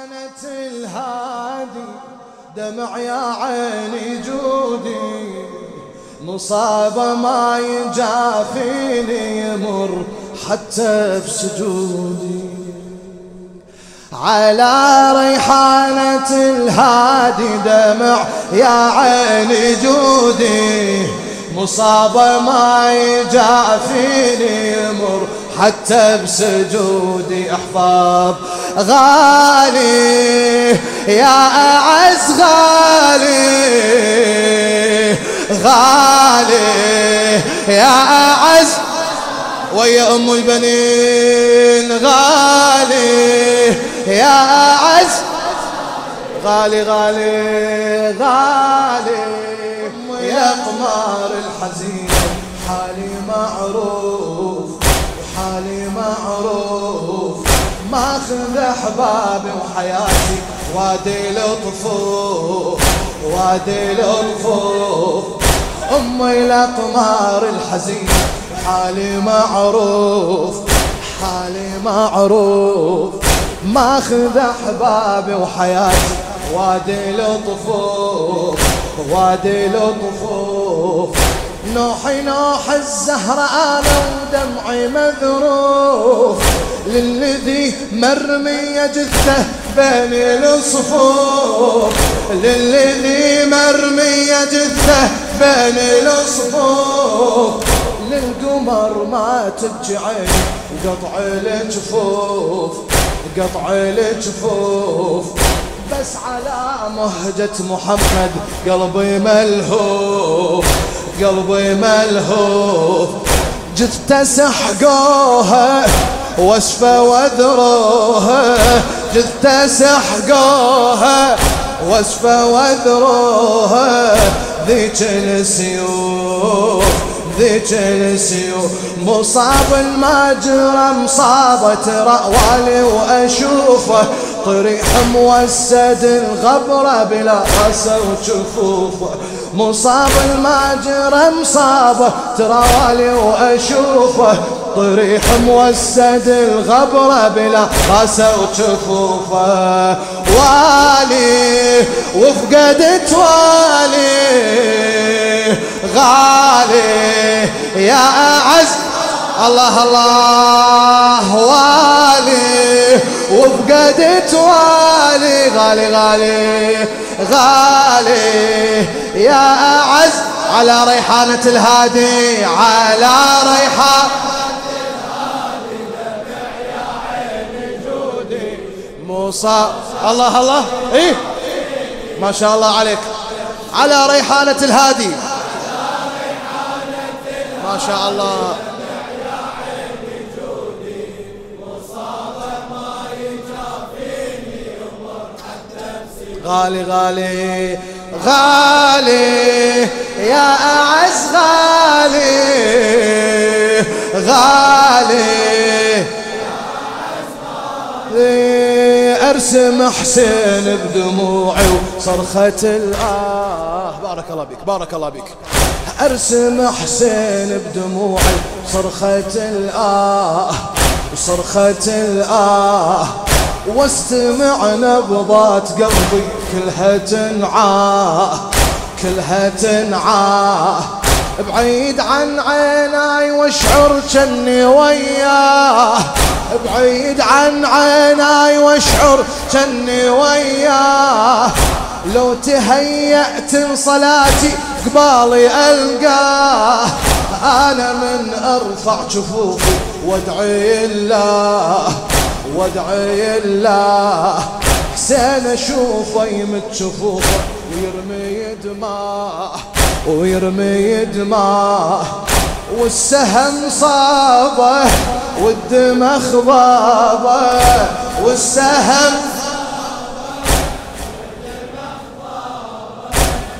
ريحانة الهادي دمع يا عيني جودي. مصابة ما يجافيني يمر حتى بسجودي. على ريحانة الهادي دمع يا عيني جودي. مصابة ما يجافيني يمر حتى بسجودي أحباب. غالي يا أعز غالي غالي يا أعز. ويا أم البنين غالي يا أعز. غالي غالي غالي. يا قمار الحزين حالي معروف. معروف. ماخذ أحبابي وحياتي وادي لطفوف وادي لطفوف أمي الاقمار الحزين حالي معروف حالي معروف. ماخذ أحبابي وحياتي وادي لطفوف وادي لطفوف نوحي نوح الزهرة أنا ودمعي مذروف للذي مرمي جثة بين الصفوف للذي مرمي جثة بين الصفوف للقمر ما تبكي عيني قطع الجفوف قطع الجفوف. بس على مهجة محمد قلبي ملهوف. قلبي ملهوف جثة سحقوها واسفة وذروها. جثة سحقوها واسفة وذروها. ذيك السيوف ذيك السيوف. مصاب المجرى مصابة رأوالي وأشوفه. طريح موسد الغبرة بلا رأسه وشفوفه مصاب الماجر مصابه ترالي واشوفه طريح موسد الغبرة بلا راسه وشفوفه والي وفقدت والي غالي يا أعز الله الله والي وفقدت والي غالي غالي غالي. يا أعز على ريحانة الهادي على ريحانة موسى الله الله. إيه؟ ما شاء الله عليك. على ريحانة الهادي. ما شاء الله. غالي غالي غالي يا أعز غالي غالي. أرسم حسين بدموعي وصرخة الآه. بارك الله بك بارك الله بك. أرسم حسين بدموعي صرخة الآه وصرخة الآه. واستمع نبضات قلبي كلها تنعاه كلها تنعاه بعيد عن عيناي واشعر جني وياه. بعيد عن عيناي واشعر جني وياه. لو تهيأت صلاتي قبالي ألقاه أنا من أرفع جفوفي وأدعي الله. وادعي الله حسين اشوفه يمت شفوفه ويرمي دماء ويرمي دماء والسهم صابه والدم خضابه والسهم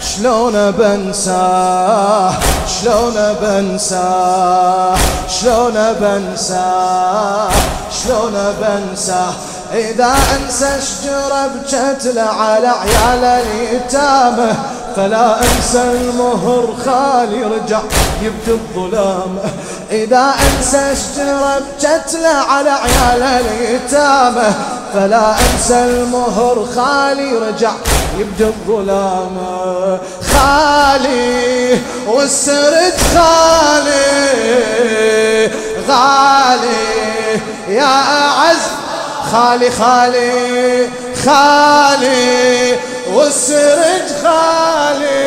شلون بنساه شلون بنساه. شلون بنساه شلون بنساه إذا أنسى شجرة بجتله على عيال اليتامى فلا أنسى المهر خالي رجع يبدي الظلام. إذا أنسى شجرة بجتله على عيال اليتامى فلا أنسى المهر. خالي رجع يبدأ الظلام. خالي والسرد خالي غالي يا أعز. خالي خالي خالي والسرج خالي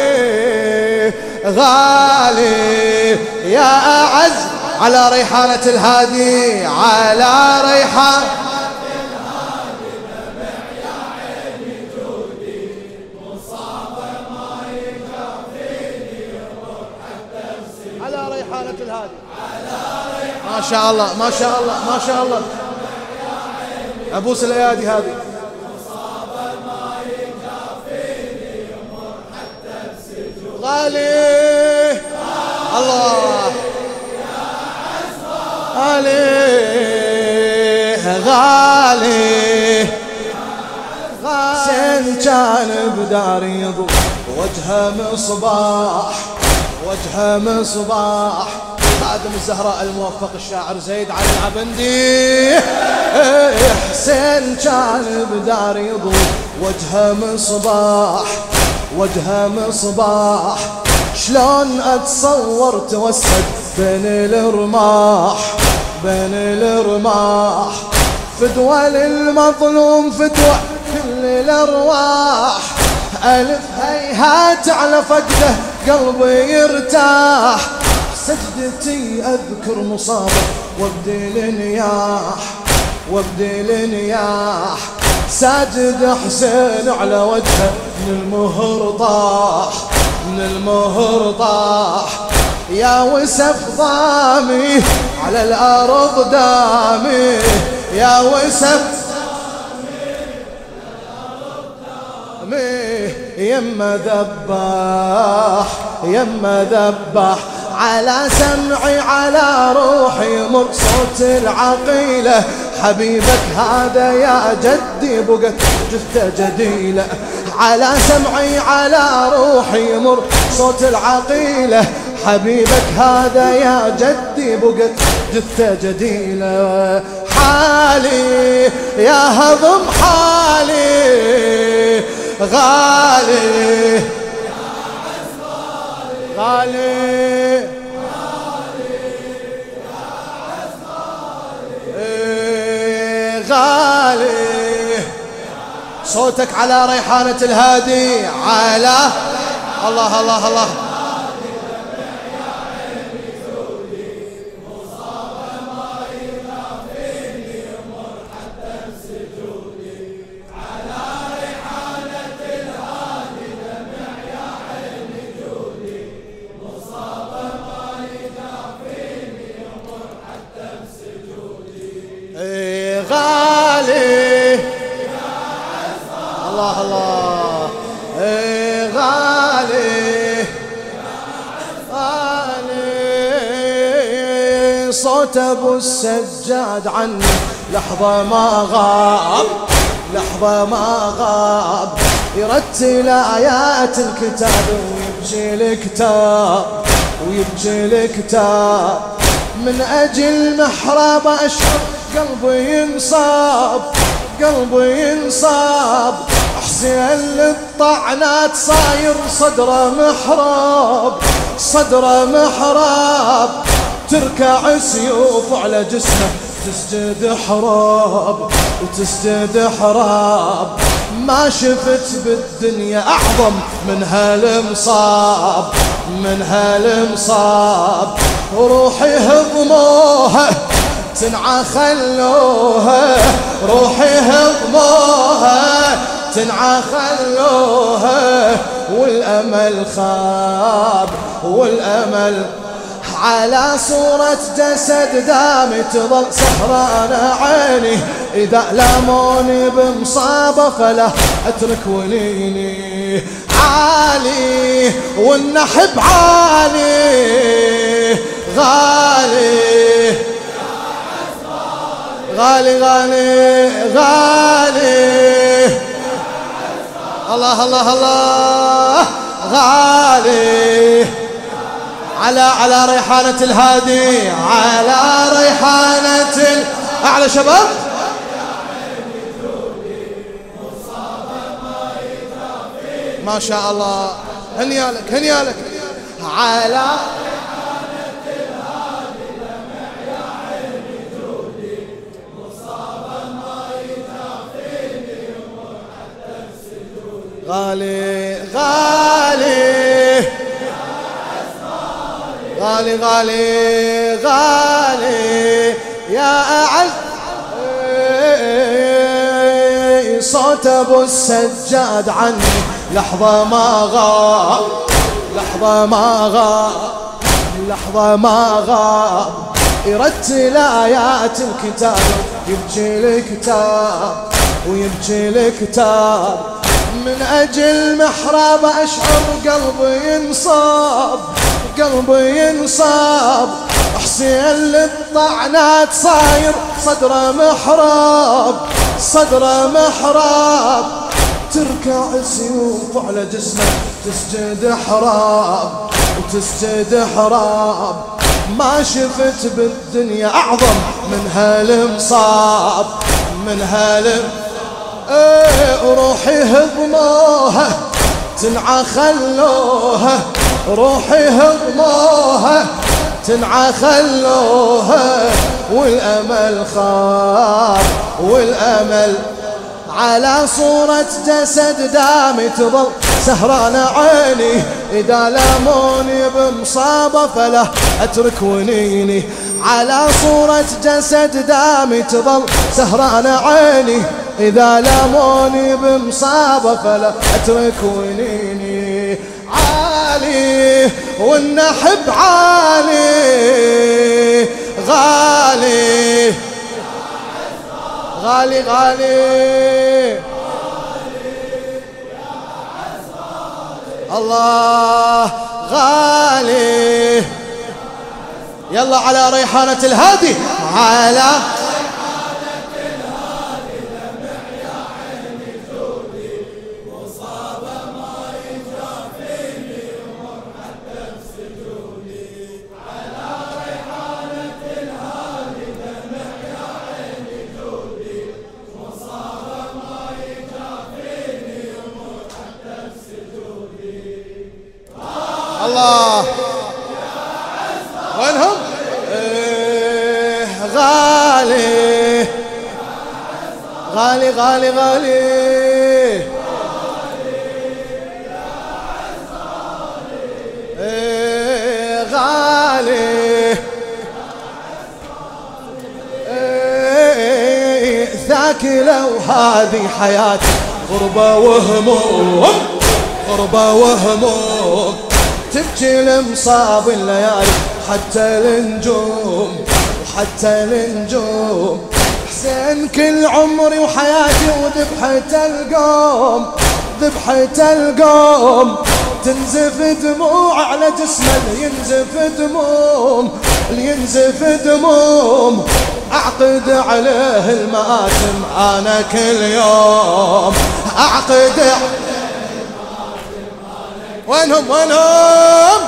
غالي يا أعز. على ريحانة الهادي على ريحانة ما شاء الله ما شاء الله ما شاء الله. ابوس الأيادي هذه. غالي. الله. غالي. غالي. سن كان بدار يضو وجهه مصباح. وجهه مصباح. خادم الزهراء الموفق الشاعر زيد علي العبندي. حسين كان بدار يضو. وجهه مصباح وجهه مصباح. شلون اتصور توسد بين الرماح؟ بين الرماح. فدوى للمظلوم فدوى كل الأرواح. ألف هيهات على فقده قلبي يرتاح. سجدتي أذكر مصابه وابدي نياح وابدي نياح ساجد حسين على وجهه. من المهر طاح. من المهر طاح. يا وسف ضامي. على الأرض دامي. يا وسف يما ذباح يما ذباح. على سمعي على روحي مر صوت العقيلة. حبيبك هذا يا جدي بقت جثة جديلة. على سمعي على روحي مر صوت العقيلة. حبيبك هذا يا جدي بقت جثة جديلة. حالي يا هضم حالي. غالي. غالي. غالي. صوتك على ريحانة الهادي. على. الله الله الله. صوت أبو السجاد عني لحظة ما غاب لحظة ما غاب. يرتل آيات الكتاب ويبكي الكتاب ويبكي الكتاب. من أجل محراب أشرب قلبي ينصاب قلبي ينصاب. حسين للطعنات صاير صدره محراب صدره محراب. تركع سيوف على جسمه. تسجد حراب وتسجد حراب. ما شفت بالدنيا أعظم من هالمصاب من هالمصاب. روحي هضموها تنعى خلوها روحي هضموها تنعى خلوها والأمل خاب والأمل على صورة جسد دامي تظل سهرانة عيني. إذا لاموني بمصابة فلا أترك وليني. عالي والنحب عالي. غالي. غالي غالي غالي. الله الله الله. غالي. على على ريحانة الهادي على ريحانة ال... أعلى شباب؟ ما شاء الله. هنيالك هنيالك على غالي غالي. غالي غالي غالي. يا أعز. صوت أبو السجاد عني لحظة ما غاب لحظة ما غاب لحظة ما غاب. يرتل آيات الكتاب يبكي الكتاب ويبكي الكتاب من أجل محراب أشعر قلبي ينصاب قلبي ينصاب. حسين للطعنات صاير صدره محراب صدره محراب. تركع سيوف على جسمه تسجد حراب وتسجد حراب ما شفت بالدنيا أعظم من هالمصاب من هالمصاب إيه روحي هضموها تنعى خلوها. روحي هضموها تنعى خلوها. والأمل خاب والأمل على صورة جسد دام تظل. سهران عيني إذا لاموني بمصابة فلا أترك ونيني على صورة جسد دام تظل. سهران عيني إذا لاموني بمصابة فلا أترك ونيني عالي والنحب عالي غالي. غالي غالي. الله غالي. يلا على ريحانة الهادي على الله وينهم؟ إيه غالي. غالي غالي غالي. إيه غالي. إيه لو هذه حياتي. غربة وهموم. غربة وهموم. تبكي المصاب الليالي حتى النجوم وحتى النجوم. حسين كل عمري وحياتي وذبحة القوم ذبحة القوم. تنزف دموع على جسمه ينزف دموم ينزف دموم. أعقد عليه المآتم أنا كل يوم أعقد وينهم وينهم؟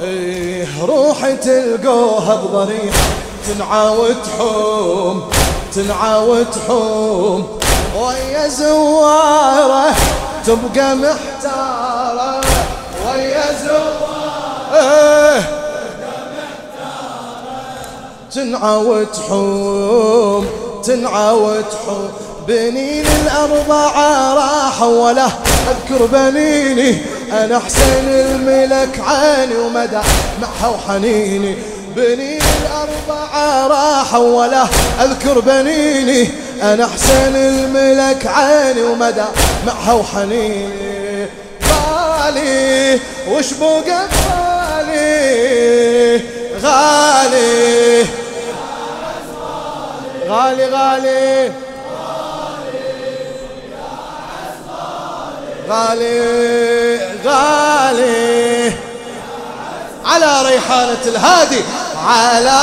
إيه روحي تلقوها بضريح تنعى وتحوم تنعى وتحوم. ويا زوارة تبقى محتارة. ويا زوارة تنعى وتحوم تنعى وتحوم. بنين الأربعة راحوا ولا أذكر بنيني أنا حسين الملك عيني ومدى معها وحنيني. بنين الأربعة راحوا ولا أذكر بنيني أنا حسين الملك عيني ومدى معها وحنيني. غالي وش بقى غالي؟ غالي. غالي غالي. غالي غالي. على ريحانة الهادي على